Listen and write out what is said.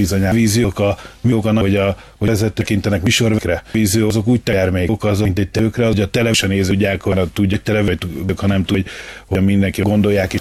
bizonyán víziók, a miók annak, hogy a hogy ezek tekintenek műsorokra. Vízió azok úgy termékok, azok, mint egy tőkre, hogy a television néző tudják, hogy tudja televíziót, ha nem tudja, hogy mindenki gondolják is.